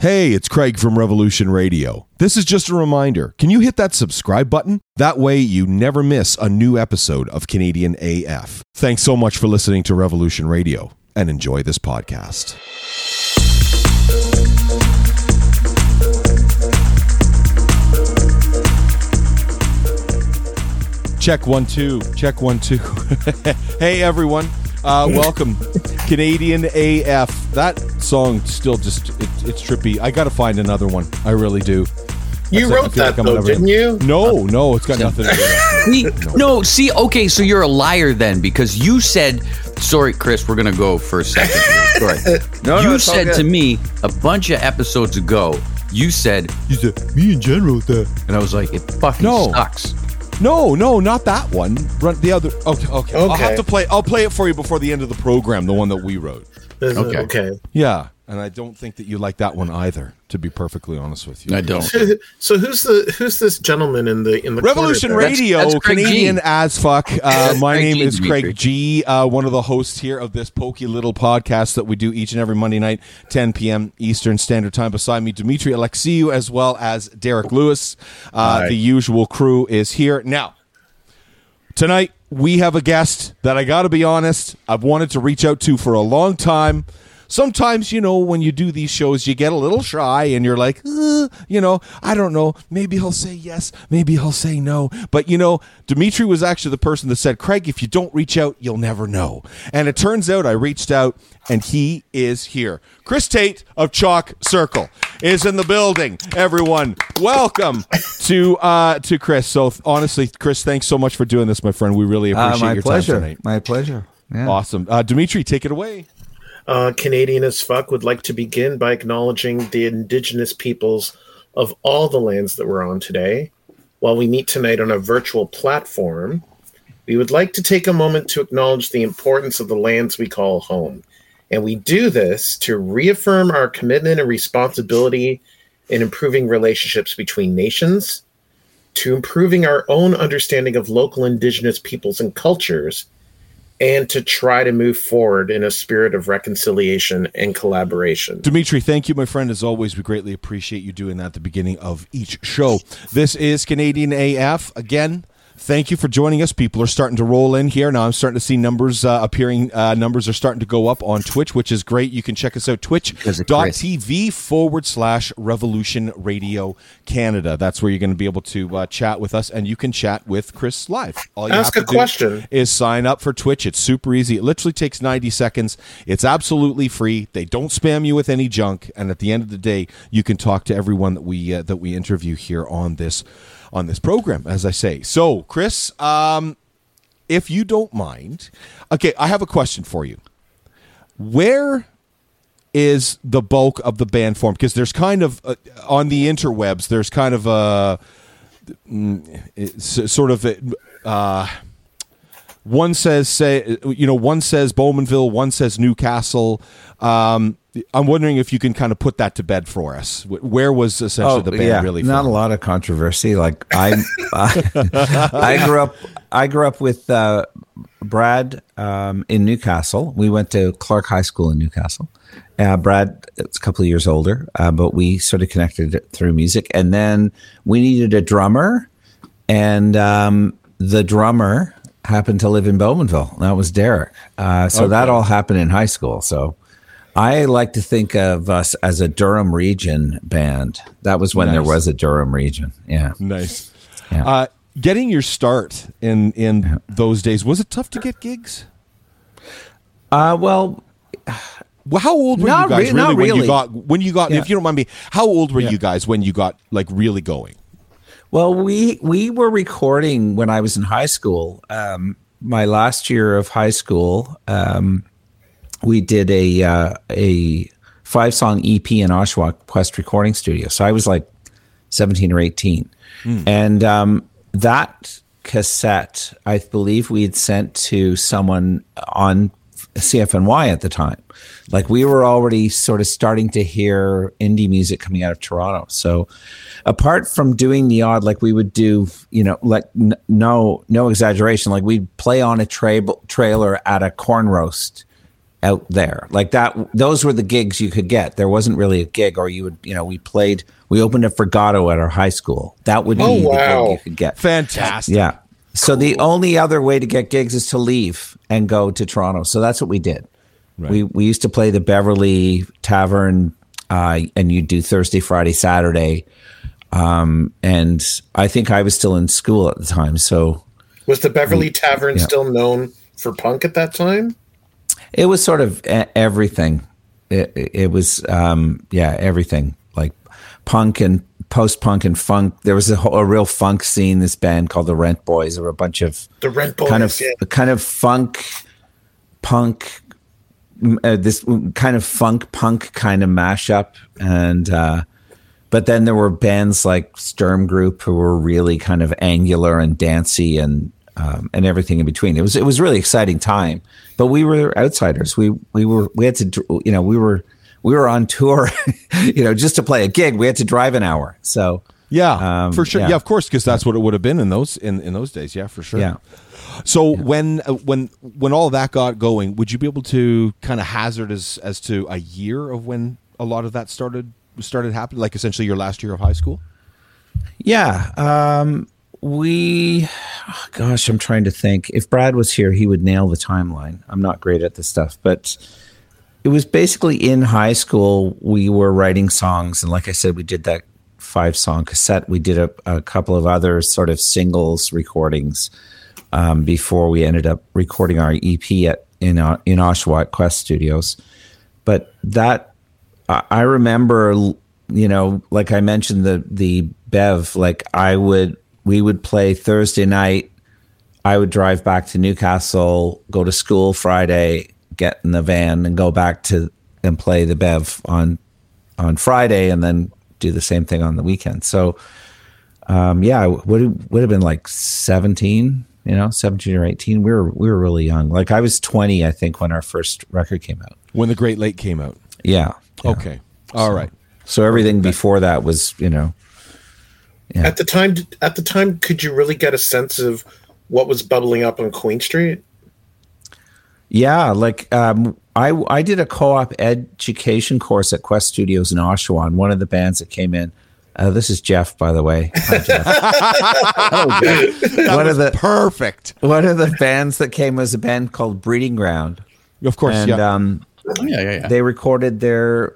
Hey, it's Craig from Revolution Radio. This is just a reminder. Can you hit that subscribe button? That way you never miss a new episode of Canadian AF. Thanks so much for listening to Revolution Radio and enjoy this podcast. Check one, two. Check one, two. hey, everyone. Uh, welcome, Canadian AF. That song still just it, it's trippy. I got to find another one. I really do. You I wrote that like though, never- didn't you? No, no, it's got nothing to do with that. No, see, okay, so you're a liar then because you said, sorry, Chris, we're gonna go for a second. here. Sorry. No, no, you it's all said to me a bunch of episodes ago, you said, You said me and Jen wrote that. and I was like, it fucking No. sucks. No, no, not that one. Run the other. Okay, okay. I'll have to play. I'll play it for you before the end of the program. The one that we wrote. Is it- Okay. okay. Yeah, and I don't think that you like that one either. To be perfectly honest with you, I don't. So who's the who's this gentleman in the in the Revolution? Radio, That's- that's Craig G. Canadian as fuck. Uh, my name G, is Craig G, uh, one of the hosts here of this pokey little podcast that we do each and every Monday night, 10 p.m. Eastern Standard Time. Beside me, Dimitri Alexiou, as well as Derek Lewis. Uh, Hi. the usual crew is here. Now, tonight we have a guest that I got to be honest, I've wanted to reach out to for a long time. Sometimes, you know, when you do these shows, you get a little shy and you're like, uh, you know, I don't know. Maybe he'll say yes. Maybe he'll say no. But, you know, Dimitri was actually the person that said, Craig, if you don't reach out, you'll never know. And it turns out I reached out and he is here. Chris Tait of Chalk Circle is in the building. Everyone, welcome to uh, to Chris. So honestly, Chris, thanks so much for doing this, my friend. We really Uh, appreciate my your pleasure. time tonight. My pleasure. Yeah. Awesome. Uh, Dimitri, take it away. Uh, Canadian as fuck would like to begin by acknowledging the indigenous peoples of all the lands that we're on today. While we meet tonight on a virtual platform, we would like to take a moment to acknowledge the importance of the lands we call home. And we do this to reaffirm our commitment and responsibility in improving relationships between nations, to improving our own understanding of local indigenous peoples and cultures, and to try to move forward in a spirit of reconciliation and collaboration. Dimitri, thank you, my friend. As always, we greatly appreciate you doing that at the beginning of each show. This is Canadian AF. Again, thank you for joining us. People are starting to roll in here. Now I'm starting to see numbers uh, appearing. Uh, numbers are starting to go up on Twitch, which is great. You can check us out, Because of Chris. twitch.tv forward slash Revolution Radio Canada. That's where you're going to be able to uh, chat with us, and you can chat with Chris live. All you Ask have a to do question. is sign up for Twitch. It's super easy. It literally takes 90 seconds. It's absolutely free. They don't spam you with any junk, and at the end of the day, you can talk to everyone that we uh, that we interview here on this on this program. As I say, so Chris, um, if you don't mind, okay, I have a question for you. Where is the bulk of the band formed? Because there's kind of uh, on the interwebs. There's kind of a mm, sort of uh, one says say you know one says Bowmanville, one says Newcastle. Um, I'm wondering if you can kind of put that to bed for us. Where was essentially the band Oh, yeah, really not from? a lot of controversy. Like I, I, I grew up. I grew up with uh, Brad um, in Newcastle. We went to Clarke High School in Newcastle. Uh, Brad is a couple of years older, uh, but we sort of connected through music. And then we needed a drummer, and um, the drummer happened to live in Bowmanville. That was Derek. Uh, so that all happened in high school. So I like to think of us as a Durham region band. That was when there was a Durham region. Yeah. Nice. Yeah. Uh, getting your start in in those days was it tough to get gigs? Uh, well, Well, how old were you guys re- really when you got when you got? Yeah. If you don't mind me, how old were you guys when you got like really going? Well, we we were recording when I was in high school. Um, my last year of high school, um, we did a uh, a five song EP in Oshawa Quest Recording Studio. So I was like seventeen or eighteen, and um, that cassette, I believe we had sent to someone on CFNY at the time. Like we were already sort of starting to hear indie music coming out of Toronto. So apart from doing the odd, like we would do, you know, like n- no, no exaggeration, like we'd play on a tra- trailer at a corn roast out there like that those were the gigs you could get there wasn't really a gig or you would you know we played we opened up for Goddo at our high school that would be Oh, the gig you could get Fantastic. yeah so the only other way to get gigs is to leave and go to Toronto. So that's what we did. We we used to play the Beverly Tavern uh, and you do Thursday Friday Saturday. Um, and I think I was still in school at the time so. Was the Beverly Tavern yeah. still known for punk at that time? It was sort of everything. It, it was, um, yeah, everything. Like punk and post punk and funk. There was a, whole- a real funk scene. This band called the Rent Boys. There were a bunch of The Rent Boys. kind of yeah. kind of funk, punk, uh, this kind of funk punk kind of mashup, and uh, but then there were bands like Sturm Group who were really kind of angular and dancey and um, and everything in between. It was it was really exciting time, but we were outsiders. We we were we had to you know we were we were on tour, you know, just to play a gig. We had to drive an hour, so. Yeah, Um, for sure. yeah. Yeah, of course, because that's what it would have been in those in, in those days. Yeah, for sure. Yeah. So when uh, when when all that got going, would you be able to kind of hazard as as to a year of when a lot of that started started happening? Like essentially your last year of high school. Yeah. Um, we, oh, gosh, I'm trying to think. If Brad was here, he would nail the timeline. I'm not great at this stuff, but it was basically in high school. We were writing songs. And like I said, we did that five song cassette. We did a, a couple of other sort of singles recordings um, before we ended up recording our EP at, in, uh, in Oshawa at Quest Studios. But that I I remember, you know, like I mentioned the the Bev. Like I would, we would play Thursday night. I would drive back to Newcastle, go to school Friday, get in the van, and go back to and play the Bev on on Friday, and then do the same thing on the weekend. So, um, yeah, I would would have been like seventeen, you know, seventeen or eighteen. We were we were really young. Like I was twenty, I think, when our first record came out. When the Great Lake came out. Yeah. yeah. Okay. All right. So everything before that was, you know, At the time, at the time, could you really get a sense of what was bubbling up on Queen Street? Yeah, like um, I I did a co-op education course at Quest Studios in Oshawa. And one of the bands that came in, uh, this is Jeff, by the way. Hi, Jeff. oh, one of the Perfect. one of the bands that came was a band called Breeding Ground, Of course. and yeah. um, Oh, yeah, yeah, yeah. they recorded their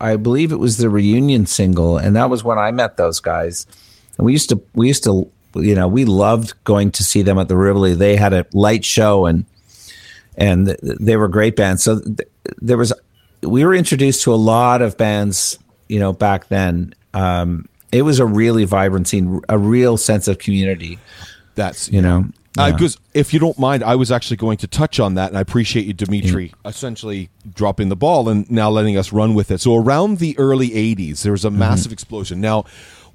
i believe it was the reunion single and that was when i met those guys and we used to we used to you know we loved going to see them at the rivoli they had a light show and and they were great bands so th- there was we were introduced to a lot of bands you know back then um it was a really vibrant scene a real sense of community That's you know Yeah. Because if you don't mind, I was actually going to touch on that, and I appreciate you, Dimitri, essentially dropping the ball and now letting us run with it. So around the early '80s, there was a massive explosion. Now,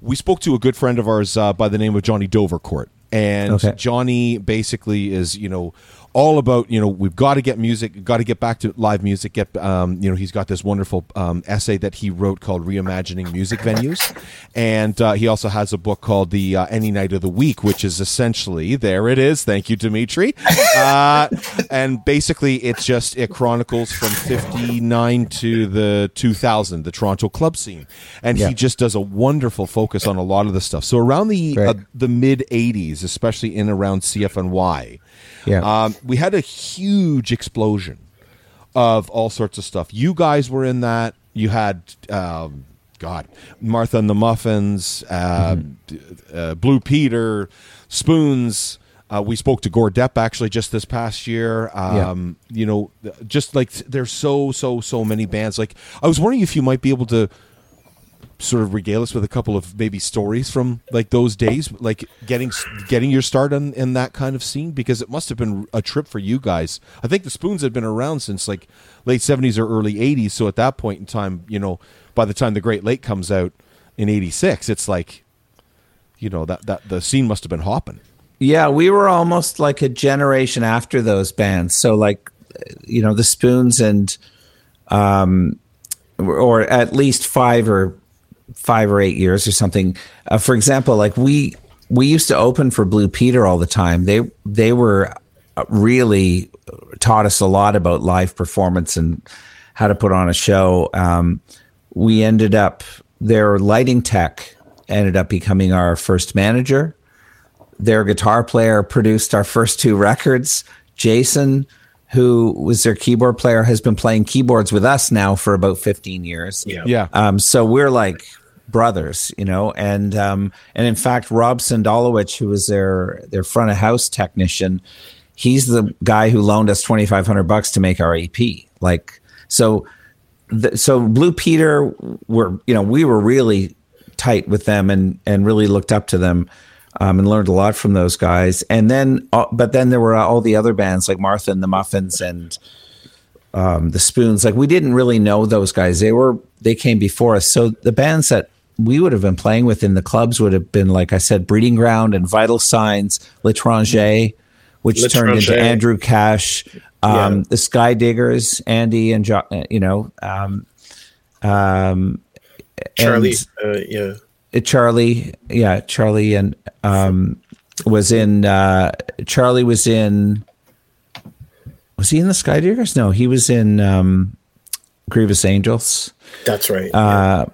we spoke to a good friend of ours uh, by the name of Jonny Dovercourt, and Okay. Johnny basically is, you know, all about you know we've got to get music, got to get back to live music. Get um, you know he's got this wonderful um, essay that he wrote called "Reimagining Music Venues," and uh, he also has a book called "The uh, Any Night of the Week," which is essentially there it is. Thank you, Dimitri. Uh, and basically, it's just it chronicles from '59 to the 2000, the Toronto club scene, and Yeah. he just does a wonderful focus on a lot of the stuff. So around the Right. uh, the mid '80s, especially in around CFNY. Yeah. Um, we had a huge explosion of all sorts of stuff. You guys were in that. You had, um, God, Martha and the Muffins, uh, d- uh, Blue Peter, Spoons. Uh, we spoke to Gord Deppe actually just this past year. Um, You know, just like there's so so so many bands. Like I was wondering if you might be able to sort of regale us with a couple of maybe stories from like those days, like getting getting your start in, in that kind of scene because it must have been a trip for you guys. I think the Spoons had been around since like late seventies or early eighties. So at that point in time, you know, by the time the Great Lake comes out in eighty six, it's like, you know, that that the scene must have been hopping. Yeah, we were almost like a generation after those bands. So like you know, the Spoons and um or at least 5 or 5 or 8 years or something. Uh, for example, like we we used to open for Blue Peter all the time. They they were really taught us a lot about live performance and how to put on a show. Um, we ended up their lighting tech ended up becoming our first manager. Their guitar player produced our first two records. Jason, who was their keyboard player, has been playing keyboards with us now for about 15 years. Yeah. Yeah. Um, so we're like brothers, you know, and um, and in fact, Rob Sandalowicz, who was their their front of house technician, he's the guy who loaned us twenty five hundred bucks to make our EP. Like so, so Blue Peter were you know we were really tight with them and and really looked up to them. Um, and learned a lot from those guys, and then, uh, but then there were all the other bands like Martha and the Muffins and um, the Spoons. Like we didn't really know those guys; they were they came before us. So the bands that we would have been playing with in the clubs would have been, like I said, Breeding Ground and Vital Signs, L'Etranger, which turned into Andrew Cash, um, Yeah. the Skydiggers, Andy and jo- uh, you know, um, um, Charlie, and- uh, yeah. uh, Charlie, yeah, Charlie and um, was in. Uh, Charlie was in. Was he in the Skydiggers? No, he was in um, Grievous Angels. That's right. Uh, yeah,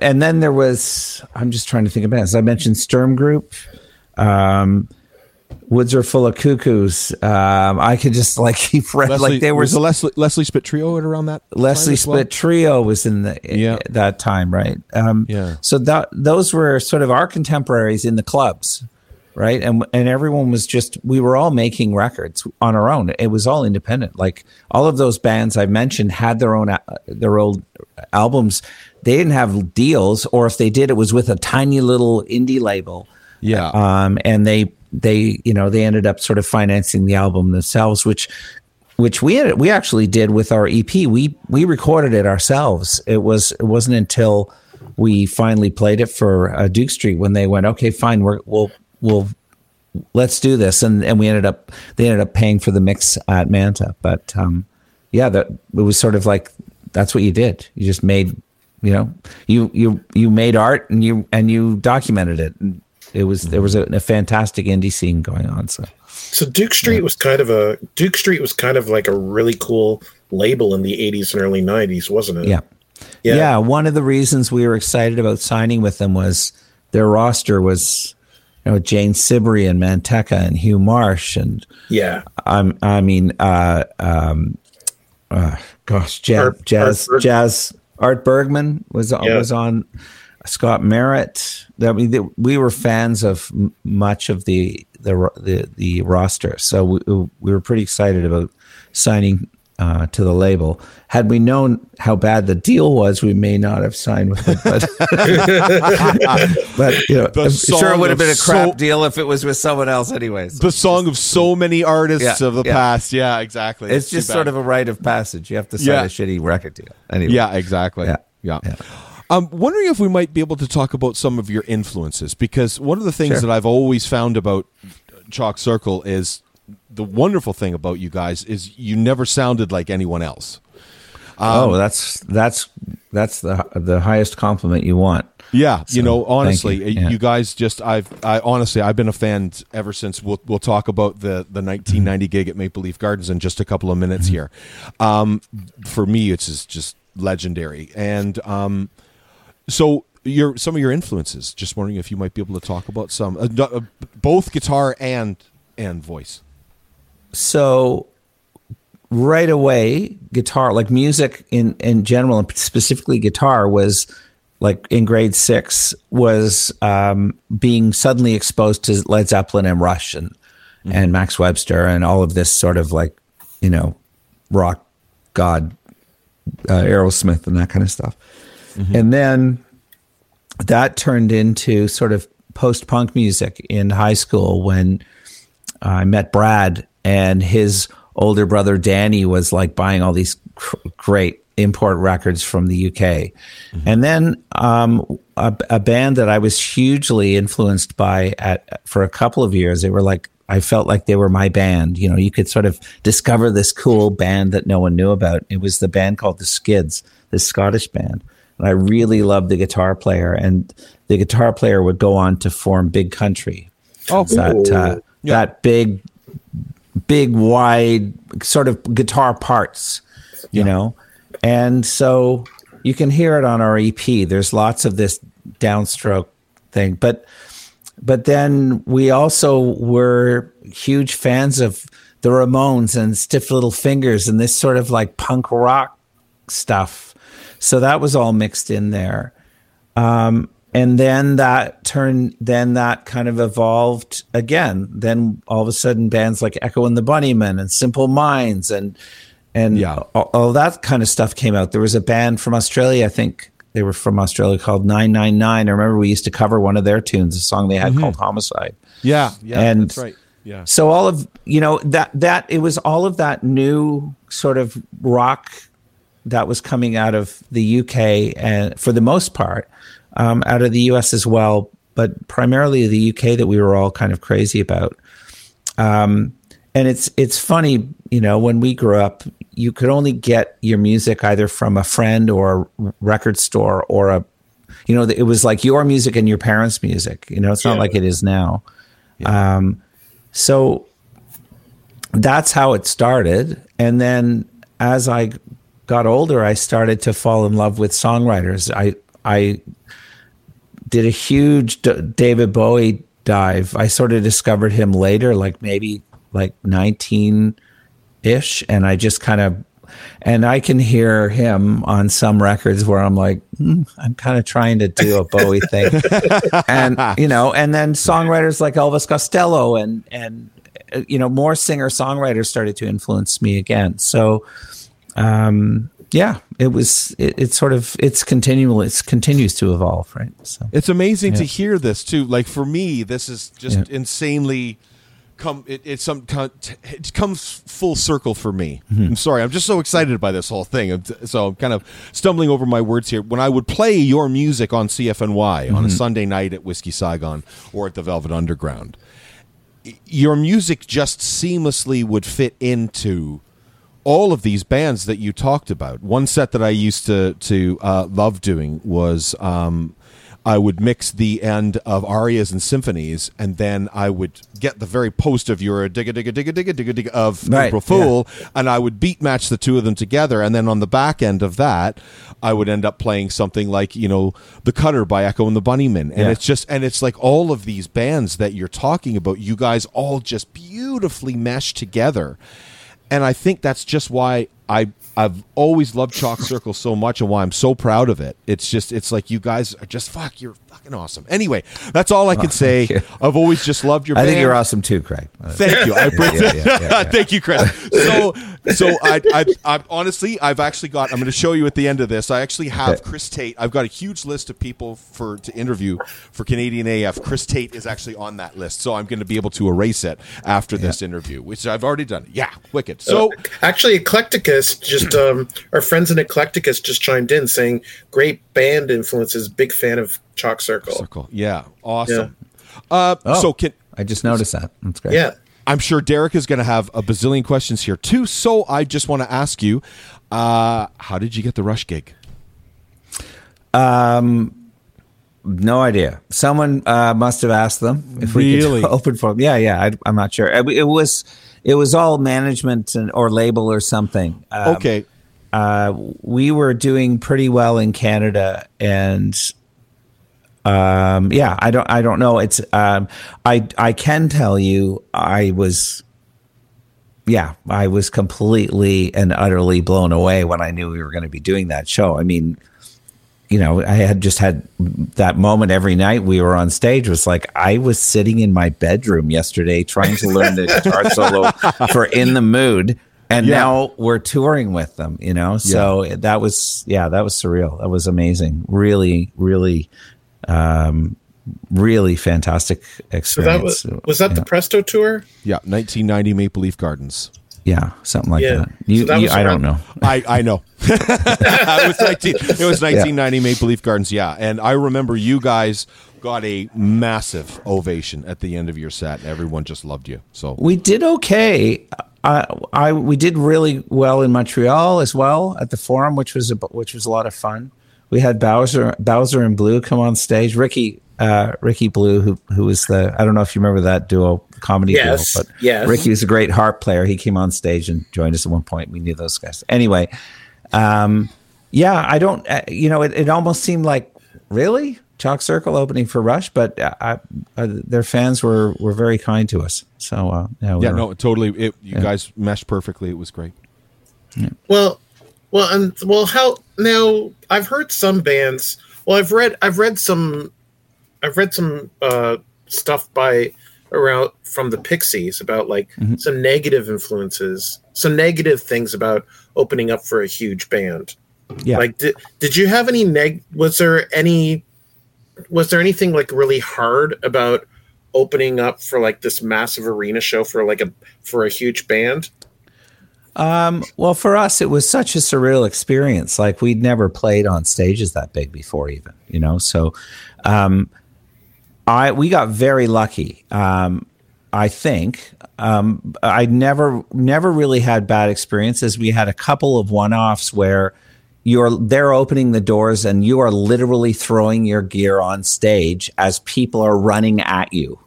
and then there was. I'm just trying to think of it. As I mentioned, Sturm Group. Um, Woods are full of cuckoos. Um, I could just like keep Leslie, like there was was the Leslie Leslie Spit Treeo around that time Leslie as well? Trio was in the Yeah. that time, right? Um, Yeah. So that those were sort of our contemporaries in the clubs, right? And and everyone was just we were all making records on our own. It was all independent. Like all of those bands I mentioned had their own their old albums. They didn't have deals, or if they did, it was with a tiny little indie label Yeah. um, and they they you know they ended up sort of financing the album themselves, which which we had, we actually did with our EP. We we recorded it ourselves. It was it wasn't until we finally played it for uh, Duke Street when they went, okay, fine, we're, we'll we'll let's do this, and and we ended up they ended up paying for the mix at Manta, but um, yeah, that it was sort of like that's what you did. You just made you know you you you made art and you and you documented it. It was there was a, a fantastic indie scene going on. So So Duke Street was kind of a Duke Street was kind of like a really cool label in the 80s and early 90s, wasn't it? yeah. Yeah. yeah, One of the reasons we were excited about signing with them was their roster was you know Jane Siberry and Manteca and Hugh Marsh and Yeah. I'm I mean uh um uh gosh jazz Art- jazz Art jazz Art Bergman was Yeah. was on Scott Merritt I mean we were fans of much of the the the, the roster so we, we were pretty excited about signing uh, to the label. Had we known how bad the deal was, we may not have signed with it. But, but you know, The I'm sure it would have been a crap so- deal if it was with someone else, anyways. the song of so many artists Yeah, of the yeah. past. Yeah, exactly. It's just sort of a rite of passage. You have to sign Yeah. a shitty record deal. Anyway. Yeah, exactly. Yeah. Yeah. Yeah. I'm wondering if we might be able to talk about some of your influences because one of the things Sure. that I've always found about Chalk Circle is the wonderful thing about you guys is you never sounded like anyone else. Um, oh, that's that's that's the the highest compliment you want. Yeah, you know, honestly, you. you. Guys just I've I honestly I've been a fan ever since. We'll we'll talk about the the 1990 gig at Maple Leaf Gardens in just a couple of minutes Mm-hmm. here. Um, for me, it's just, just legendary, and um, so your some of your influences. Just wondering if you might be able to talk about some, uh, uh, both guitar and and voice. So right away guitar like music in in general and specifically guitar was like in grade six was um being suddenly exposed to led zeppelin and rush and and max webster and all of this sort of like you know rock god uh, aerosmith and that kind of stuff. And then that turned into sort of post punk music in high school when I met Brad and his older brother Danny was like buying all these cr- great import records from the UK. And then um, a, a band that I was hugely influenced by at for a couple of years, they were like I felt like they were my band. You know, you could sort of discover this cool band that no one knew about. It was the band called the Skids, this Scottish band. And I really loved the guitar player and the guitar player would go on to form Big Country Oh, that uh, Yeah. that big big, wide sort of guitar parts, you know, and so you can hear it on our EP. There's lots of this downstroke thing, but but then we also were huge fans of the Ramones and Stiff Little Fingers and this sort of like punk rock stuff. So that was all mixed in there. Um, and then that turned, then that kind of evolved again. Then all of a sudden, bands like Echo and the Bunnymen and Simple Minds and and Yeah. all, all that kind of stuff came out. There was a band from Australia, I think they were from Australia, called Nine Nine Nine. I remember we used to cover one of their tunes, a song they had mm-hmm. called Homicide. Yeah, yeah, And- that's right. Yeah. So all of you know that that it was all of that new sort of rock that was coming out of the UK and for the most part um, out of the US as well, but primarily the UK that we were all kind of crazy about. Um, and it's it's funny, you know, when we grew up, you could only get your music either from a friend or a record store or a, you know, it was like your music and your parents' music. You know, it's not Yeah. like it is now. Um, so that's how it started. And then as I got older, I started to fall in love with songwriters. I I did a huge D- David Bowie dive. I sort of discovered him later, like maybe like 19 ish. And I just kind of, and I can hear him on some records where I'm like, hmm, I'm kind of trying to do a Bowie thing. and, you know, and then songwriters like Elvis Costello and, and, uh, you know, more singer songwriters started to influence me again. So, um, yeah, it was, it, it's sort of, it's continual, it continues to evolve, right? So, It's amazing to hear this too. Like for me, this is just Yeah. insanely come. It, it's some it comes full circle for me. Mm-hmm. I'm sorry. I'm just so excited by this whole thing. So I'm kind of stumbling over my words here. When I would play your music on CFNY on a Mm-hmm. Sunday night at Whiskey Saigon or at the Velvet Underground, your music just seamlessly would fit into all of these bands that you talked about. One set that I used to to uh, love doing was um, I would mix the end of arias and symphonies, and then I would get the very post of your digga digga digga digga digga digga of Right, April Fool, and I would beat match the two of them together, and then on the back end of that, I would end up playing something like you know the Cutter by Echo and the Bunnymen, and Yeah. it's just and it's like all of these bands that you're talking about, you guys all just beautifully mesh together and I think that's just why I I've always loved Chalk Circle so much and why I'm so proud of it. It's just it's like you guys are just fuck you're fucking awesome. Anyway, that's all I can say. you. I've always just loved your I think you're awesome too, Craig. Uh, Thank you. I yeah, yeah, yeah, yeah. Thank you, Chris. So, so I, I, I, honestly, I've actually got. I'm going to show you at the end of this. I actually have Okay. Chris Tait. I've got a huge list of people for to interview for Canadian AF. Chris Tait is actually on that list, so I'm going to be able to erase it after this interview, which I've already done. Yeah, wicked. So, Actually, Eclecticus just um, our friends in Eclecticus just chimed in saying great band influences. Big fan of Chalk Circle. circle. Yeah, awesome. Uh, Oh. So, can I just noticed that. That's great. Yeah, I'm sure Derek is going to have a bazillion questions here too. So, I just want to ask you, uh, how did you get the Rush gig? Um, No idea. Someone uh, must have asked them if we Really? could open for them. Yeah, yeah. I, I'm not sure. It, it was it was all management and, or label or something. Um, Okay. uh, we were doing pretty well in Canada, and um, yeah, I don't, I don't know. It's, um, I, I can tell you, I was, yeah, I was completely and utterly blown away when I knew we were going to be doing that show. I mean, you know, I had just had that moment every night we were on stage. Was like I was sitting in my bedroom yesterday trying to learn the guitar solo for "In the Mood," and Yeah. now we're touring with them. You know, so that was yeah, that was surreal. That was amazing. Really, really, um, really fantastic so experience. that was was that yeah. the Presto tour? Yeah, 1990 Maple Leaf Gardens. Yeah, something like Yeah. that. You, So that you- I don't know. I, I know. it was 19, it was 1990 Maple Leaf Gardens, yeah. And I remember you guys got a massive ovation at the end of your set. Everyone just loved you. So We did okay. I, I we did really well in Montreal as well at the forum, which was a, which was a lot of fun. We had Bowser Bowser and Blue come on stage. Ricky uh, Ricky Blue, who who was the I don't know if you remember that duo, comedy Yes, duo. But yes. Ricky was a great harp player. He came on stage and joined us at one point. We knew those guys. Anyway, um, yeah, I don't. Uh, you know, it, it almost seemed like really Chalk Circle opening for Rush, but uh, I, uh, their fans were were very kind to us. So uh, yeah, we Yeah, were- no, totally. It, you guys meshed perfectly. It was great. Well, well, and well, how now? I've heard some bands. Well, I've read, I've read some, I've read some uh, stuff by around from the Pixies about like some negative influences, some negative things about opening up for a huge band. yeah. Like, did did you have any neg? Was there any? Was there anything like really hard about opening up for like this massive arena show for like a for a huge band? Um, well, for us, it was such a surreal experience. Like we'd never played on stages that big before, even you know. So, um, I we got very lucky. Um, I think um, I never never really had bad experiences. We had a couple of one offs where you're they're opening the doors and you are literally throwing your gear on stage as people are running at you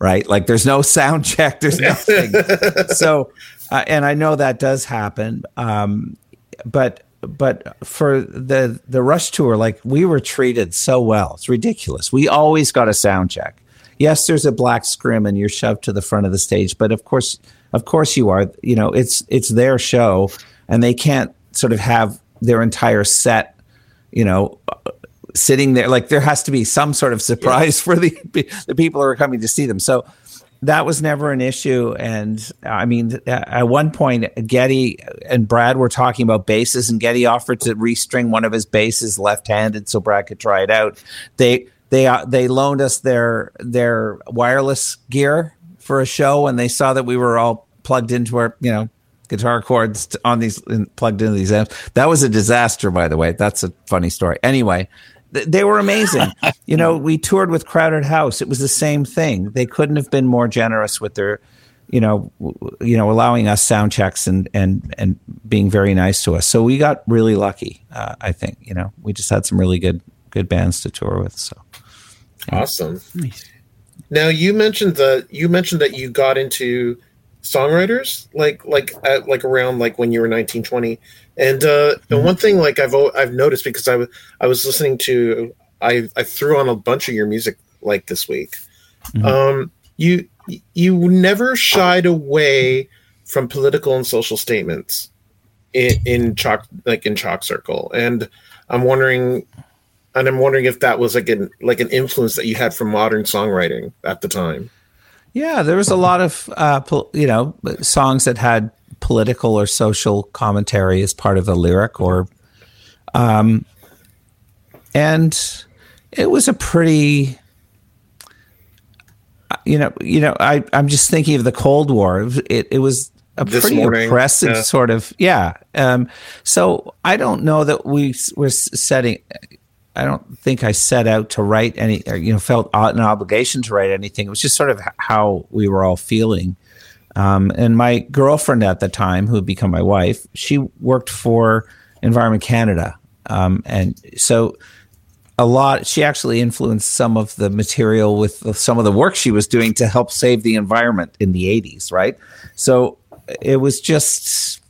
right? Like there's no sound check, there's nothing. so, uh, and I know that does happen, um, but but for the the Rush tour, like we were treated so well, it's ridiculous. We always got a sound check. Yes, there's a black scrim and you're shoved to the front of the stage, but of course, of course you are. You know, it's it's their show, and they can't sort of have their entire set, you know, sitting there like there has to be some sort of surprise for the the people who are coming to see them so that was never an issue and i mean at one point geddy and brad were talking about basses and geddy offered to restring one of his basses left-handed so brad could try it out they they uh, they loaned us their their wireless gear for a show and they saw that we were all plugged into our you know guitar cords t- on these plugged into these amps. That was a disaster, by the way. That's a funny story. Anyway, they were amazing. you know, we toured with Crowded House. It was the same thing. They couldn't have been more generous with their, you know, you know, allowing us sound checks and and and being very nice to us. So we got really lucky. Uh, I think. You know, we just had some really good good bands to tour with. So Awesome. Now you mentioned that you mentioned that you got into songwriters like like at, like around like when you were 19 20 and uh and one thing like I've I've noticed because I was I was listening to I I threw on a bunch of your music like this week. Um you you never shied away from political and social statements in in chalk like in chalk circle. And I'm wondering and I'm wondering if that was like an like an influence that you had from modern songwriting at the time. Yeah, there was a lot of uh, you know songs that had political or social commentary as part of the lyric, or um, and it was a pretty you know you know I I'm just thinking of the Cold War. It it was a This pretty morning, oppressive yeah. sort of yeah. Um, so I don't know that we were setting. I don't think I set out to write any, or, you know, felt an obligation to write anything. It was just sort of how we were all feeling. Um, and my girlfriend at the time, who had become my wife, she worked for Environment Canada. Um, and so a lot, she actually influenced some of the material with some of the work she was doing to help save the environment in the 80s, right? So it was just,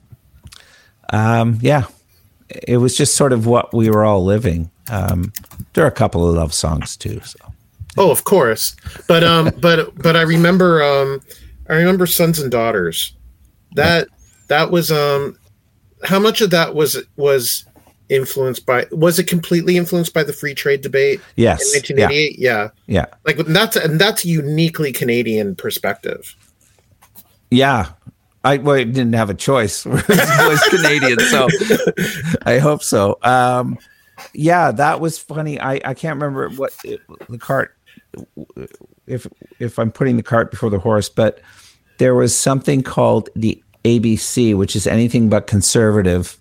um, yeah, it was just sort of what we were all living. Um, there are a couple of love songs too. So Oh, of course. But um but but I remember um I remember Sons and Daughters. That that was um how much of that was was influenced by was it completely influenced by the free trade debate yes, in yeah, 1988? Yeah. yeah, Like that's and that's a uniquely Canadian perspective. yeah. I, well, I didn't have a choice. I was Canadian, so I hope so. Um, yeah, that was funny. I, I can't remember what it, the cart if if I'm putting the cart before the horse, but there was something called the ABC, which is anything but conservative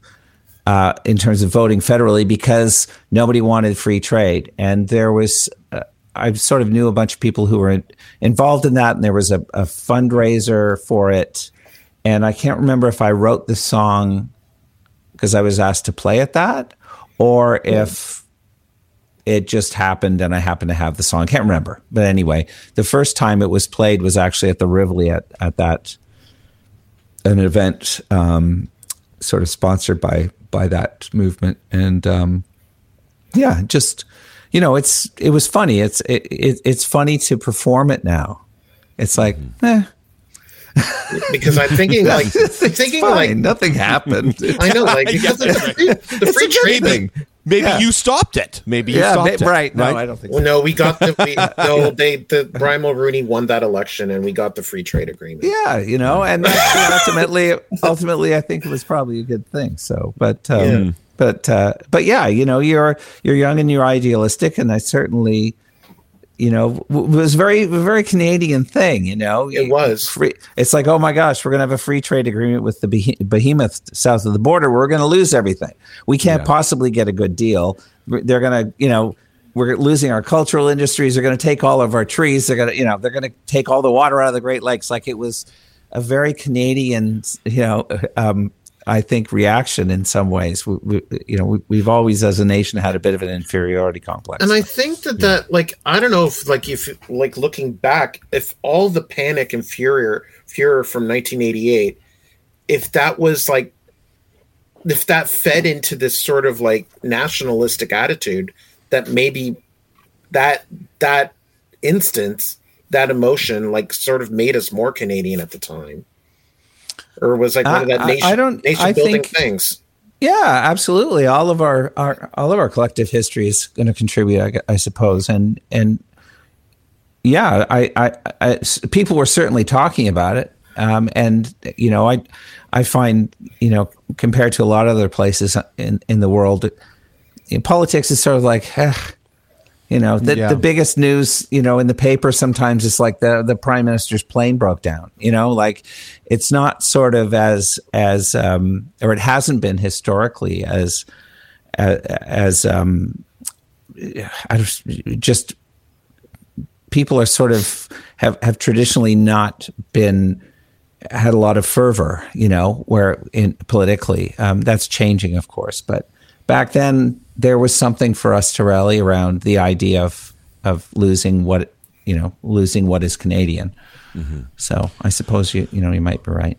uh, in terms of voting federally because nobody wanted free trade, and there was. Uh, I sort of knew a bunch of people who were in, involved in that, and there was a, a fundraiser for it. And I can't remember if I wrote the song because I was asked to play at that, or if it just happened, and I happened to have the song. I can't remember, but anyway, the first time it was played was actually at the Rivoli at at that an event um, sort of sponsored by by that movement, and um, yeah, just you know, it's it was funny. It's it, it it's funny to perform it now. It's like, eh, because I'm thinking like thinking fine. like nothing happened. I know like because the free, the free It's a good trade thing. Thing. Maybe Yeah. you stopped it. Maybe you Yeah, stopped ma- it. right. No, I don't think Well, so. no, we got the we, no. They the Brian Mulroney won that election, and we got the free trade agreement. Yeah, you know, and ultimately, ultimately, I think it was probably a good thing. So, but, um, Yeah. but, uh, but yeah, you know, you're you're young and you're idealistic, and I certainly, you know, w- was very very Canadian thing. You know, It was. free. It's like, oh my gosh, we're gonna have a free trade agreement with the behemoth south of the border. We're gonna lose everything. We can't Yeah. possibly get a good deal. They're gonna, you know. We're losing our cultural industries. They're going to take all of our trees. They're going to, you know, they're going to take all the water out of the Great Lakes. Like it was a very Canadian, you know, um, I think reaction in some ways. We, we, you know, we, we've always, as a nation, had a bit of an inferiority complex. And I think that that like I don't know if like if like looking back, if all the panic and furor furor from 1988, if that was like if that fed into this sort of like nationalistic attitude that maybe that that instance that emotion like sort of made us more Canadian at the time. Or was like one of that I- I- nation, I don't- nation I building think- things. Yeah, absolutely. All of our, our all of our collective history is going to contribute, I, I suppose. And and yeah, I I people were certainly talking about it. Um, and you know, I I find you know compared to a lot of other places in in the world, politics is sort of like. eh, you know, the, Yeah. the biggest news, you know, in the paper sometimes is like the the prime minister's plane broke down. You know, like it's not sort of as as um, or it hasn't been historically as as, as um, I just, just people are sort of have have traditionally not been had a lot of fervor, you know, where in politically um, that's changing, of course, but back then there was something for us to rally around the idea of of losing what you know losing what is Canadian. So I suppose you you know you might be right.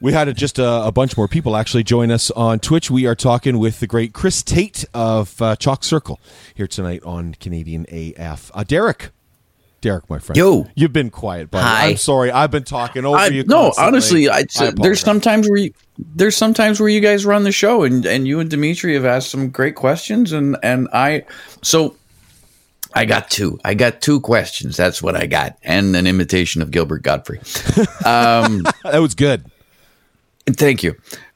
We had just a, a bunch more people actually join us on Twitch. We are talking with the great Chris Tait of uh, Chalk Circle here tonight on Canadian AF. Uh, Derek. Derek, my friend. Yo. You've been quiet, buddy. Hi. I'm sorry. I've been talking over I, you. no, constantly. honestly, I, apologize. there's sometimes where you, there's sometimes where you guys run the show, and and you and Dimitri have asked some great questions, and and I so I got two. I got two questions. That's what I got, and an imitation of Gilbert Gottfried. Um, that was good. thank you.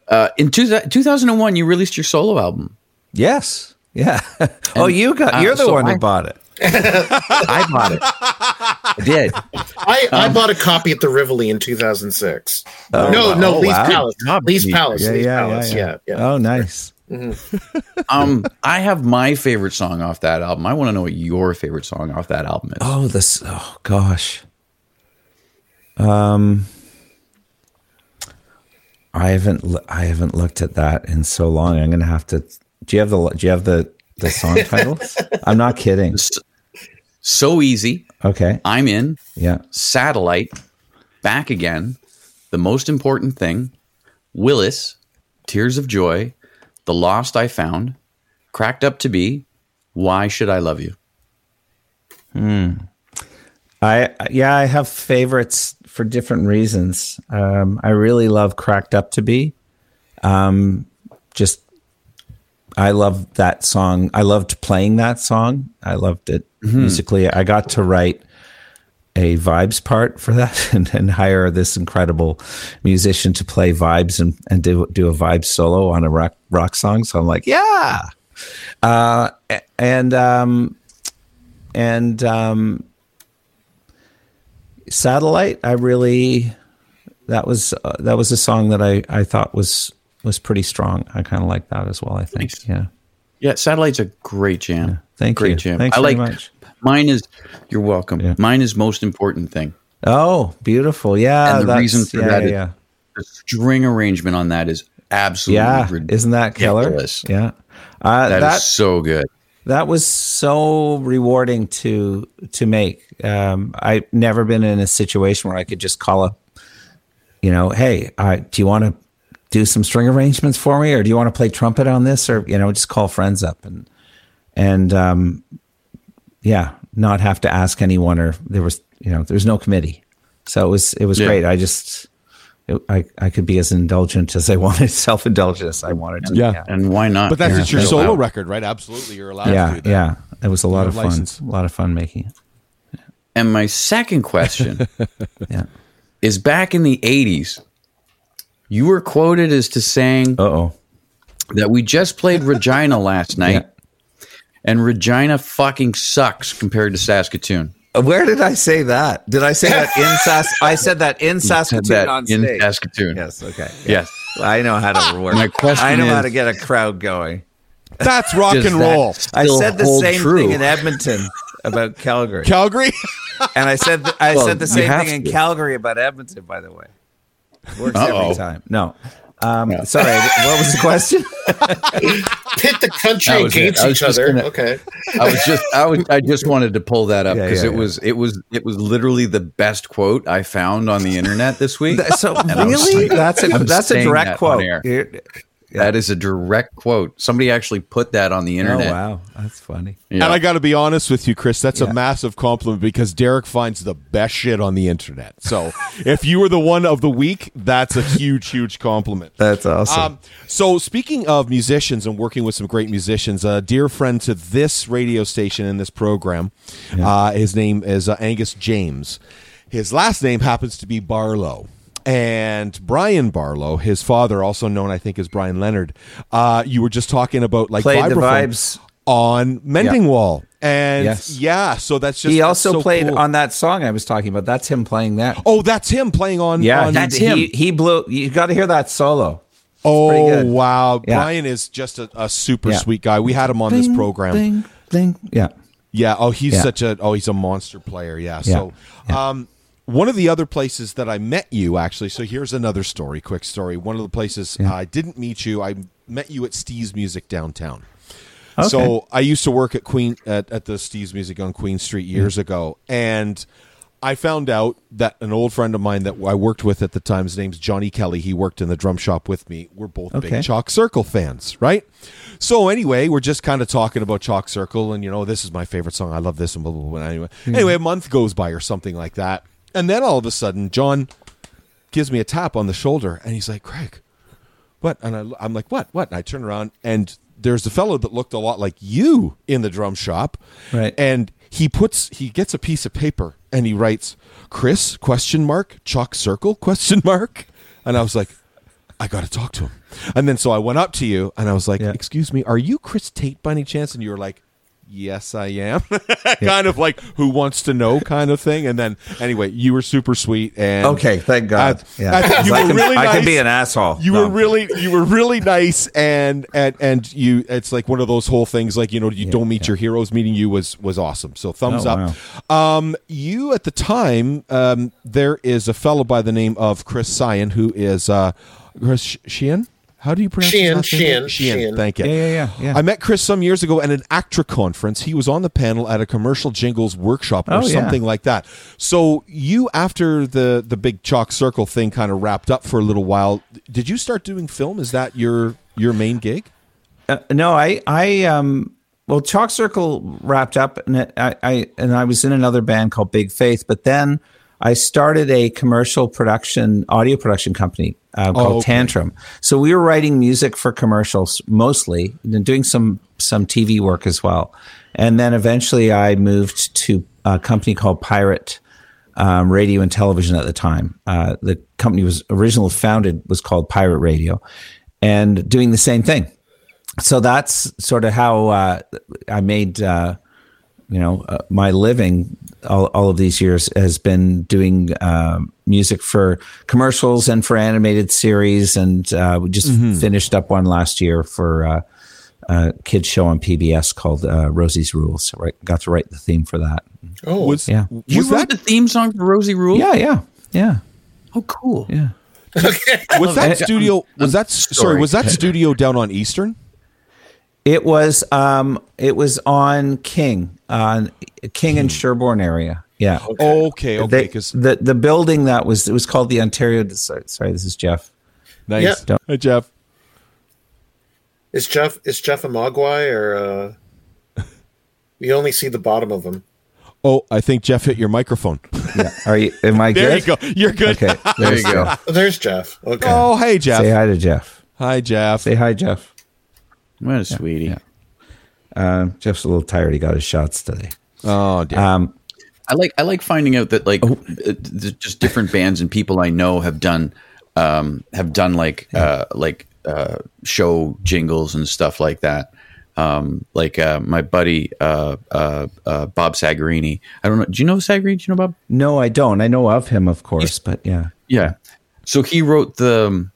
Uh, in two, 2001, you released your solo album. Yes. Yeah. oh, you got uh, you're the so one I- who bought it. I bought it. I did. I, I Um, bought a copy at the Rivoli in 2006. no, no, Oh, Lee's wow. Palace. job, Lee's Lee. Palace. Yeah, Lee's yeah, yeah, Palace. yeah. Yeah, yeah. Oh, nice. Um, I have my favorite song off that album. I want to know what your favorite song off that album is. Oh, this. Oh gosh. Um, I haven't. l- I haven't looked at that in so long. I'm gonna have to. Do you have the? Do you have the the song titles? I'm not kidding. So easy. Okay. I'm in. Yeah. Satellite. Back again. The most important thing. Willis. Tears of Joy. The Lost I Found. Cracked Up to Be. Why Should I Love You? Hmm. I yeah. I have favorites for different reasons. Um, I really love "Cracked Up to Be." Um, just I love that song. I loved playing that song. I loved it musically. I got to write a vibes part for that and, and hire this incredible musician to play vibes and, and do, do a vibe solo on a rock, rock song. So I'm like, yeah. Uh, and, um, and, um, satellite, I really, that was, uh, that was a song that I, I thought was, was pretty strong. I kind of like that as well. I think. Nice. Yeah. Yeah, Satellite's a great jam. Thank great you. Great jam. Thanks I like much. Mine is you're welcome. Yeah. Mine is most important thing. Oh, beautiful. Yeah. And the that's- reason for yeah, that is- yeah. The string arrangement on that is absolutely yeah ridiculous. isn't that killer yeah uh, That is so good. that was so rewarding to to make. Um, I've never been in a situation where I could just call up, you know, hey, uh, do you want to do some string arrangements for me, or do you want to play trumpet on this, or you know, just call friends up and and um, yeah, not have to ask anyone, or there was you know, there's no committee, so it was it was Yeah. great. I just. It, I, I could be as indulgent as I wanted, self indulgent as I wanted to. Yeah. And why not? But that's You're it's your allowed. solo record, right? Absolutely, you're allowed to yeah, do that. yeah. It was a lot of have fun. license. A lot of fun making it. And my second question Yeah. is back in the 80s, you were quoted as to saying Uh oh. that we just played Regina last night, and Regina fucking sucks compared to Saskatoon. Uh, where did I say that? Did I say that in Sas? I said that in Saskatoon that on in. Saskatoon. Yes. Okay. Yes. I know how to work. My question I know how to get a crowd going. That's rock Does and roll. I said the same true? thing in Edmonton about Calgary, Calgary. and I said th- I Well, said the same have thing in. Calgary about Edmonton. By the way, works Uh-oh. every time. No. Um, Sorry. What was the question? Pit the country That was it. against each other. gonna- Okay. I was just I was I just wanted to pull that up because yeah, it yeah. was it was it was literally the best quote I found on the internet this week. so I'm really, saying- that's a I'm that's a direct that quote. air. You're- That is a direct quote. Somebody actually put that on the Oh internet. wow, that's funny. Yeah. And I got to be honest with you, Chris. That's Yeah. a massive compliment because Derek finds the best shit on the internet. So if you were the one of the week, that's a huge, huge compliment. That's awesome. Um, so speaking of musicians and working with some great musicians, a dear friend to this radio station and this program, uh, his name is uh, Angus James. His last name happens to be Barlow. And Brian Barlow, his father, also known I think as Brian Leonard, uh, you were just talking about like Played the vibes. on Mending Wall, and Yes. yeah, so that's just he also so played cool. on that song I was talking about. That's him playing that. Oh, that's him playing on. yeah, on, that's him. He, he blew. You got to hear that solo. Oh wow, Yeah. Brian is just a, a super Yeah. sweet guy. We had him on this program. Ding, ding. Yeah. Yeah. Oh, he's Yeah. such a. Oh, he's a monster player. Yeah. Yeah. So, um, one of the other places that I met you actually. So here's another story. Quick story. One of the places I didn't meet you. I met you at Steve's Music downtown. Okay. So I used to work at Queen at, at the Steve's Music on Queen Street years ago, and I found out that an old friend of mine that I worked with at the time, his name's Johnny Kelly. He worked in the drum shop with me. We're both Okay. big Chalk Circle fans, right? So anyway, we're just kind of talking about Chalk Circle, and you know, this is my favorite song. I love this, and blah blah blah. Anyway, anyway, a month goes by or something like that, and then all of a sudden, John gives me a tap on the shoulder, and he's like, "Craig, what?" And I, I'm like, "What? What?" And I turn around, and there's a fellow that looked a lot like you in the drum shop, Right. And he puts, he gets a piece of paper and he writes, "Chris?" Question mark, chalk circle question mark, and I was like, "I got to talk to him." And then so I went up to you and I was like, Yeah. "Excuse me, are you Chris Tait by any chance?" And you were like. Yes, I am. kind of like who wants to know kind of thing. And then anyway, you were super sweet and Okay, thank God. I- yeah, I you I were can, really I can be an asshole. You No. were really, you were really nice, and and and you. It's like one of those whole things, like you know, you don't meet your heroes. Meeting you was was awesome. So thumbs Oh, up. Um, you at the time, um, there is a fellow by the name of Chris Sion who is uh, Chris Sheehan. How do you pronounce Sheehan, his last name? Sheehan, Sheehan. Sheehan. Thank you. Yeah, yeah, yeah, yeah. I met Chris some years ago at an ACTRA conference. He was on the panel at a commercial jingles workshop or Oh, yeah. something like that. So you, after the the big chalk circle thing kind of wrapped up for a little while, did you start doing film? Is that your your main gig? Uh, no, I, I, um, well, Chalk Circle wrapped up, and it, I, I, and I was in another band called Big Faith. But then I started a commercial production, audio production company uh, called Oh, okay. Tantrum. So we were writing music for commercials mostly, and then doing some some TV work as well. And then eventually, I moved to a company called Pirate um, Radio and Television at the time. Uh, the company was originally founded was called Pirate Radio, and doing the same thing so that's sort of how uh, I made uh, you know uh, my living all, all of these years has been doing um music for commercials and for animated series, and uh, we just finished up one last year for uh, a kids show on PBS called uh, Rosie's Rules. So I got to write the theme for that. Oh, Was Yeah. You wrote that the theme song for Rosie Rule? Yeah, yeah, yeah, Oh, cool. yeah. was that studio? Was that sorry? sorry. Was that studio down on Eastern? It was um it was on King on King and Sherbourne area. Yeah. Okay, okay, They- because the the building that was it was called the Ontario. Sorry, sorry this is Jeff. nice. Yeah. Hi, Jeff. Is Jeff is Jeff a Mogwai or uh, you only see the bottom of him? Oh, I think Jeff hit your microphone. Yeah. Are you? Am I There good? you go. You're good. Okay. There you go. Oh, there's Jeff. Okay. Oh, hey, Jeff. Say hi to Jeff. Hi, Jeff. Say hi, Jeff. What a sweetie. yeah. Um, Jeff's a little tired. He got his shots today. Oh, dear. Um, I like I like finding out that like uh, th- just different bands and people I know have done um, have done like uh, like uh, show jingles and stuff like that. Um, like uh, my buddy uh, uh, uh, Bob Segarini. I don't know. Do you know Segarini? Do you know Bob? no, I don't. I know of him, of course, but yeah. Yeah. So he wrote the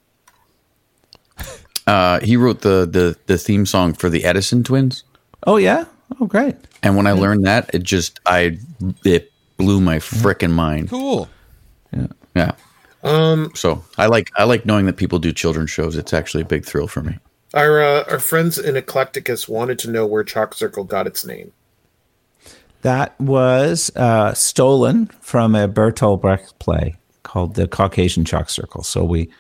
uh, he wrote the, the the theme song for the Edison Twins. Oh yeah. Oh great. And when I learned that, it just I it blew my frickin' mind. cool. Yeah. Um, So I like I like knowing that people do children's shows. It's actually a big thrill for me. our uh, our friends in Eclecticus wanted to know where Chalk Circle got its name. That was uh, stolen from a Bertolt Brecht play called the Caucasian Chalk Circle. So we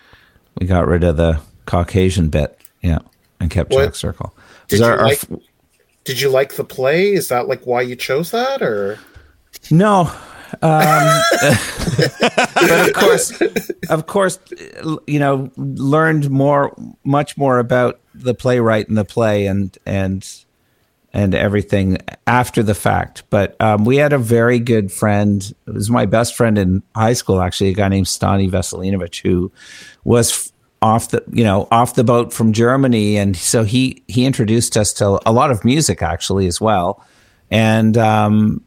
we got rid of the Caucasian bit, yeah, and kept What- Chalk Circle. Did Is our- you our like? Did you like the play? Is that like why you chose that, or No. Um, but of course, of course, you know, learned more, much more about the playwright and the play and, and, and everything after the fact. But um, we had a very good friend. It was my best friend in high school, actually, a guy named Stani Veselinovich, who was off the, you know, off the boat from Germany, and so he he introduced us to a lot of music, actually, as well. And um,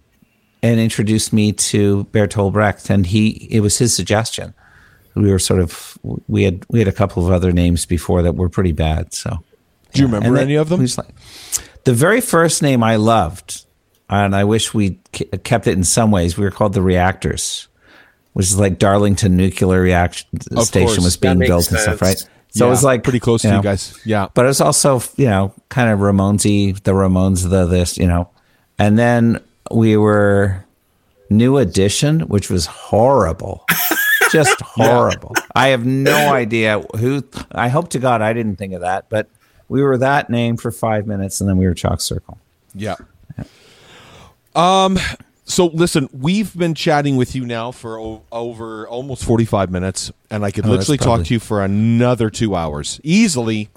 and introduced me to Bertolt Brecht, and he it was his suggestion. We were sort of we had we had a couple of other names before that were pretty bad. So Do you remember And then any of them? like- the very first name I loved, and I wish we kept it in some ways. We were called the Reactors, which is like Darlington Nuclear Reaction Of Station course. was being built and stuff, right? So Yeah, it was like pretty close to know, you guys. Yeah. but it was also you know kind of Ramonesy, the Ramones, the this, you know, and then we were New Edition, which was horrible, just horrible. I have no idea who. I hope to God I didn't think of that, but we were that name for five minutes, and then we were Chalk Circle. Yeah. Um. So listen, we've been chatting with you now for o- over almost forty-five minutes, and I could Oh, literally talk to you for another two hours easily.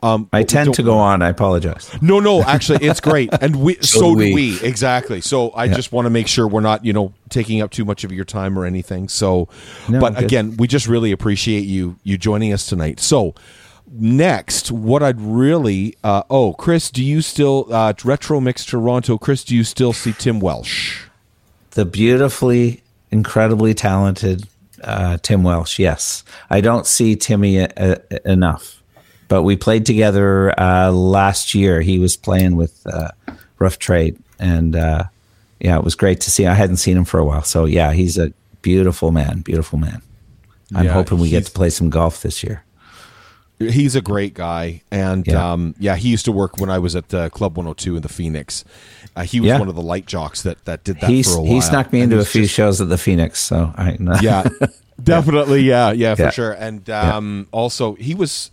Um, I tend to go on. I apologize. No, no, actually, it's great, and we so, do do we. we. exactly. So I just want to make sure we're not, you know, taking up too much of your time or anything. So, No, but again, we just really appreciate you you joining us tonight. So next, what I'd really, uh, oh, Chris, do you still uh, retro mix Toronto? Chris, do you still see Tim Welsh? The beautifully, incredibly talented uh, Tim Welsh. Yes, I don't see Timmy uh, uh, enough, but we played together uh, last year. He was playing with uh, Rough Trade, and uh, yeah, it was great to see. I hadn't seen him for a while, so yeah, he's a beautiful man. Beautiful man. I'm Yeah, hoping we get to play some golf this year. He's a great guy, and Yeah. um, yeah, he used to work when I was at uh, Club 102 in the Phoenix. Uh, he was Yeah. one of the light jocks that that did that He's for a while. he snuck me into a few just- shows at the Phoenix, so I know. yeah definitely yeah yeah for sure and um also he was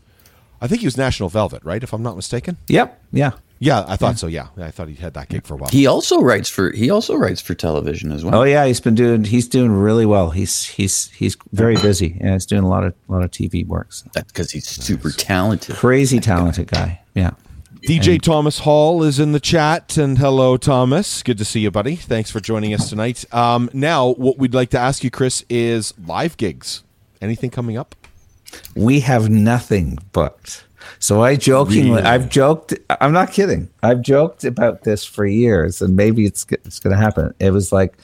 i think he was national velvet right if i'm not mistaken yep, yeah. Yeah i thought so yeah i thought he had that gig for a while He also writes for he also writes for television as well. Oh yeah, he's been doing he's doing really well. He's he's he's very busy. and he's doing a lot of a lot of TV work. So. That's because he's super talented. Crazy talented guy. Yeah. dj thomas hall is in the chat and hello thomas good to see you buddy thanks for joining us tonight um now what we'd like to ask you chris is live gigs anything coming up We have nothing booked. So I jokingly, I've joked. I'm not kidding. I've joked about this for years, and maybe it's it's going to happen. It was like,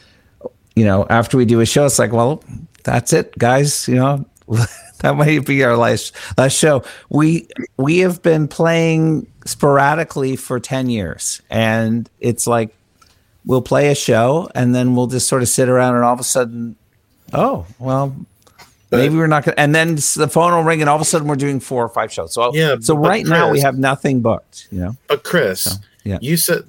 you know, after we do a show, it's like, well, that's it, guys. You know, that might be our last last show. We we have been playing sporadically for ten years, and it's like we'll play a show, and then we'll just sort of sit around, and all of a sudden, oh, well, Maybe we're not going to, and then the phone will ring, and all of a sudden we're doing four or five shows. So, Yeah, so but right now we have nothing booked, you know? But Chris, yeah. you said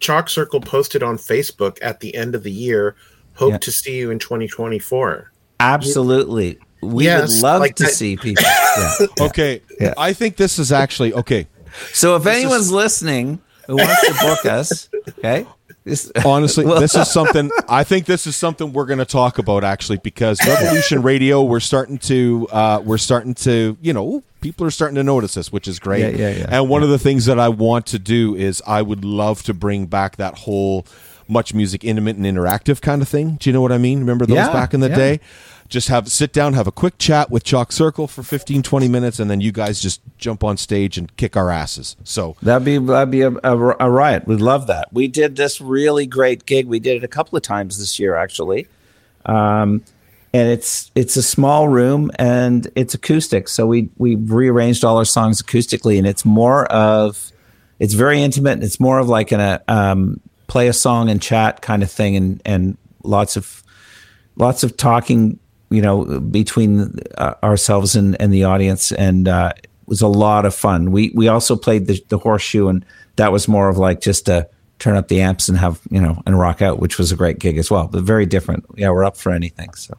Chalk Circle posted on Facebook at the end of the year, hope Yeah. to see you in 2024. Absolutely. We Yes, would love like to that- see people. Yeah. Okay, Yeah. I think this is actually okay. So if anyone's listening who wants to book us, okay? This- Honestly, Well- this is something I think this is something we're going to talk about actually because Revolution Radio we're starting to uh, we're starting to you know people are starting to notice this, which is great. Yeah, yeah, yeah. And one of the things that I want to do is I would love to bring back that whole MuchMusic intimate and interactive kind of thing. Do you know what I mean? Remember those Yeah, back in the yeah. day? Just have sit down, have a quick chat with Chalk Circle for 15 20 minutes and then you guys just jump on stage and kick our asses. So That'd be that'd be a, a, a riot. We'd love that. We did this really great gig. We did it a couple of times this year, actually. Um, and it's it's a small room and it's acoustic. So we we rearranged all our songs acoustically, and it's more of it's very intimate. and It's more of like an a um, play a song and chat kind of thing, and and lots of lots of talking, you know, between uh, ourselves and, and the audience, and uh, it was a lot of fun. We we also played the, the horseshoe, and that was more of like just to turn up the amps and have you know and rock out, which was a great gig as well, but very different. Yeah, we're up for anything. So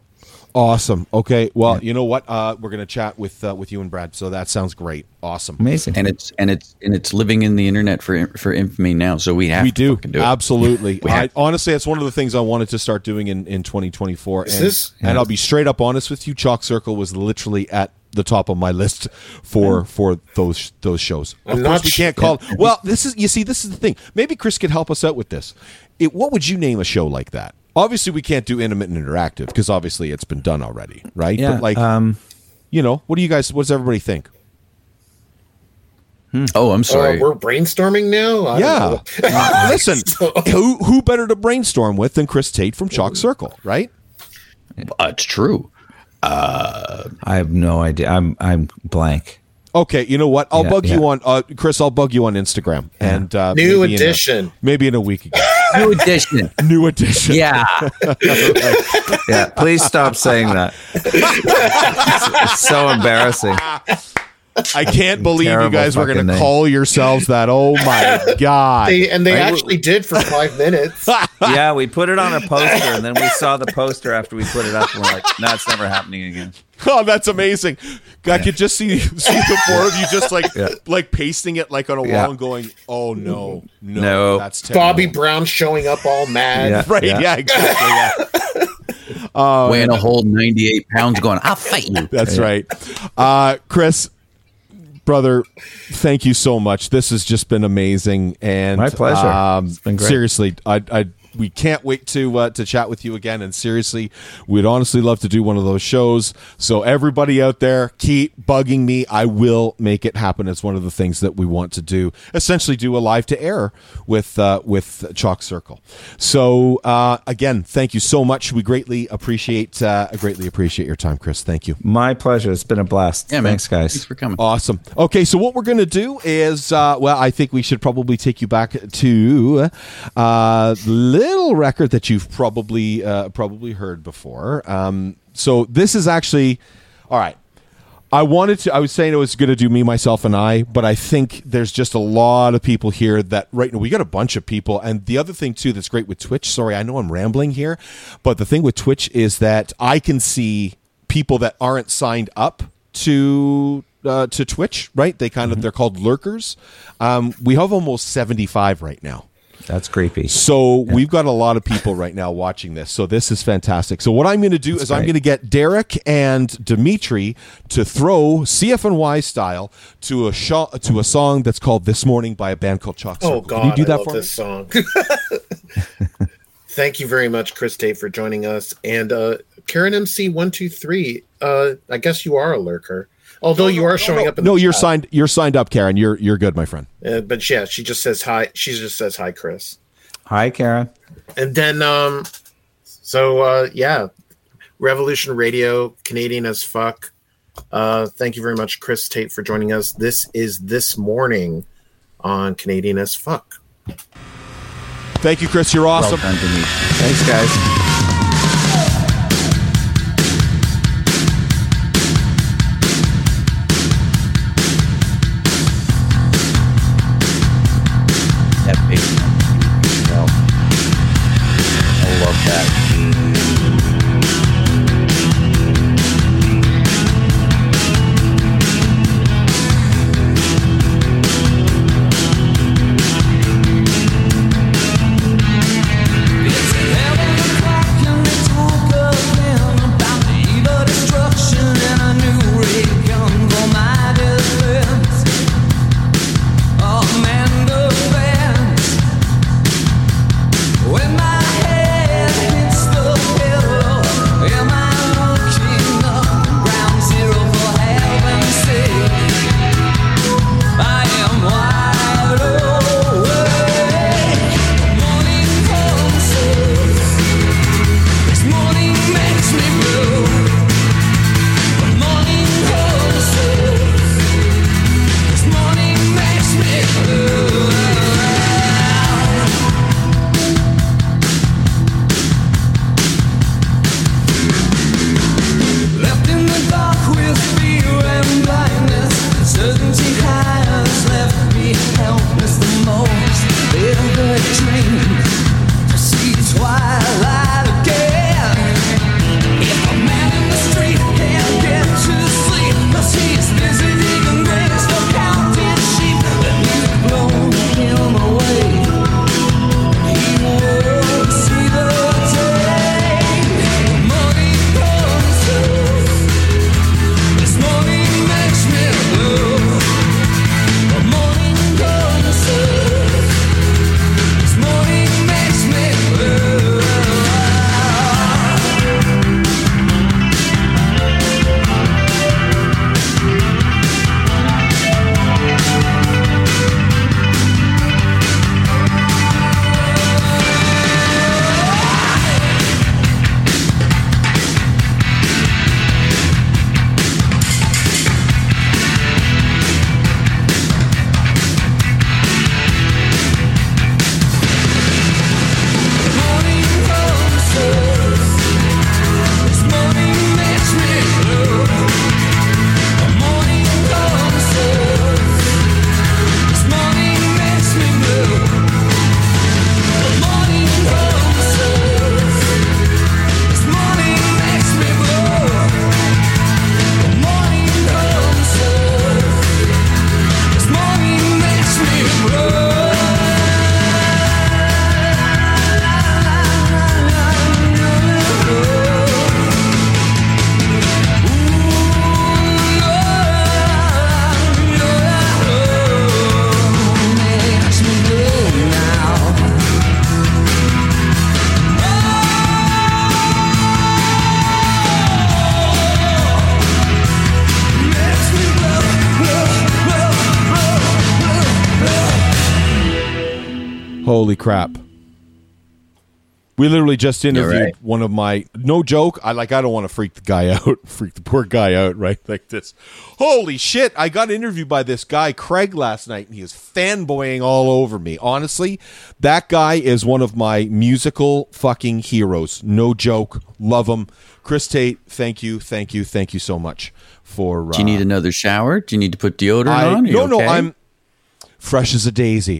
Awesome. Okay. Well, you know what? Uh, we're going to chat with uh, with you and Brad. So that sounds great. Awesome. amazing. and it's and it's and it's living in the internet for for infamy now. So we have We to do. fucking do it. Absolutely. We I, honestly, it's one of the things I wanted to start doing in, in 2024. Is and, this- and I'll be straight up honest with you. Chalk Circle was literally at the top of my list for for those those shows. Of I'm course, we can't call. Well, this is you see, this is the thing. Maybe Chris could help us out with this. It, what would you name a show like that? Obviously, we can't do intimate and interactive because obviously it's been done already, right? yeah, But like, um, you know, what do you guys? What does everybody think? Oh, I'm Uh, sorry. we're brainstorming now. I don't Yeah. know. Uh, Listen, who who better to brainstorm with than Chris Tait from Chalk Circle, right? Uh, it's true. I have no idea. I'm I'm blank. Okay, you know what? I'll Yeah, bug you on uh, Chris. I'll bug you on Instagram and uh, New maybe in a- edition. maybe in a week again. New edition. New edition. Yeah. Yeah, please stop saying that. it's, it's so embarrassing. I can't believe you guys were going to call yourselves that. Oh my god! They, and they I- actually did for five minutes. Yeah, we put it on a poster, and then we saw the poster after we put it up, and we're like, "No, it's never happening again." oh, that's amazing. I could just see see the four of you just like Yeah. like pasting it like on a Yeah. wall and going, "Oh no, no, No. that's terrible. Bobby Brown showing up all mad. Yeah. Right? Yeah, exactly. Yeah. Weighing a whole 98 pounds going, I'll fight you. That's right. Uh, Chris, brother, thank you so much. This has just been amazing, and My pleasure. Um, It's been great. Seriously, I, I we can't wait to uh, to chat with you again. And seriously, we'd honestly love to do one of those shows. So everybody out there, keep bugging me. I will make it happen. It's one of the things that we want to do. Essentially, do a live to air with uh, with Chalk Circle. So uh, again, thank you so much. We greatly appreciate uh, greatly appreciate your time, Chris. Thank you. My pleasure. It's been a blast. Yeah, man. Thanks, guys. Thanks for coming. Awesome. Okay, so what we're going to do is, uh, well, I think we should probably take you back to a little record that you've probably uh, probably heard before. Um, so this is actually, all right. I wanted to. I was saying it was going to do me, myself, and I, but I think there's just a lot of people here that right now we got a bunch of people. And the other thing too that's great with Twitch. Sorry, I know I'm rambling here, but the thing with Twitch is that I can see people that aren't signed up to uh, to Twitch. Right? They kind of they're called lurkers. Um, we have almost 75 right now. That's creepy. So we've got a lot of people right now watching this. So this is fantastic. So what I'm going to do is I'm going to get Derek and Dimitri to throw CFNY style to a sho- to a song that's called "This Morning" by a band called Chalk Circle. Oh God, Can you do that I love for this me? song. Thank you very much, Chris Tait, for joining us. And uh, Karen MC one two three. Uh, I guess you are a lurker, although you are showing up. In No, the you're chat. signed. You're signed up, Karen. You're you're good, my friend. Uh, but yeah, she just says hi. She just says hi, Chris. Hi, Karen. And then, um, so uh, yeah, Revolution Radio, Canadian as fuck. Uh, thank you very much, Chris Tait, for joining us. This is this morning on Canadian as fuck. Thank you, Chris. You're Well awesome. done, Thanks, guys. We literally just interviewed right. one of my no joke. I like I don't want to freak the guy out, freak the poor guy out, right? Like this. Holy shit. I got interviewed by this guy, Craig, last night, and he is fanboying all over me. Honestly, that guy is one of my musical fucking heroes. No joke. Love him. Chris Tait, thank you, thank you, thank you so much for uh, Do you need another shower? Do you need to put deodorant I, on? No, no. I'm fresh as a daisy.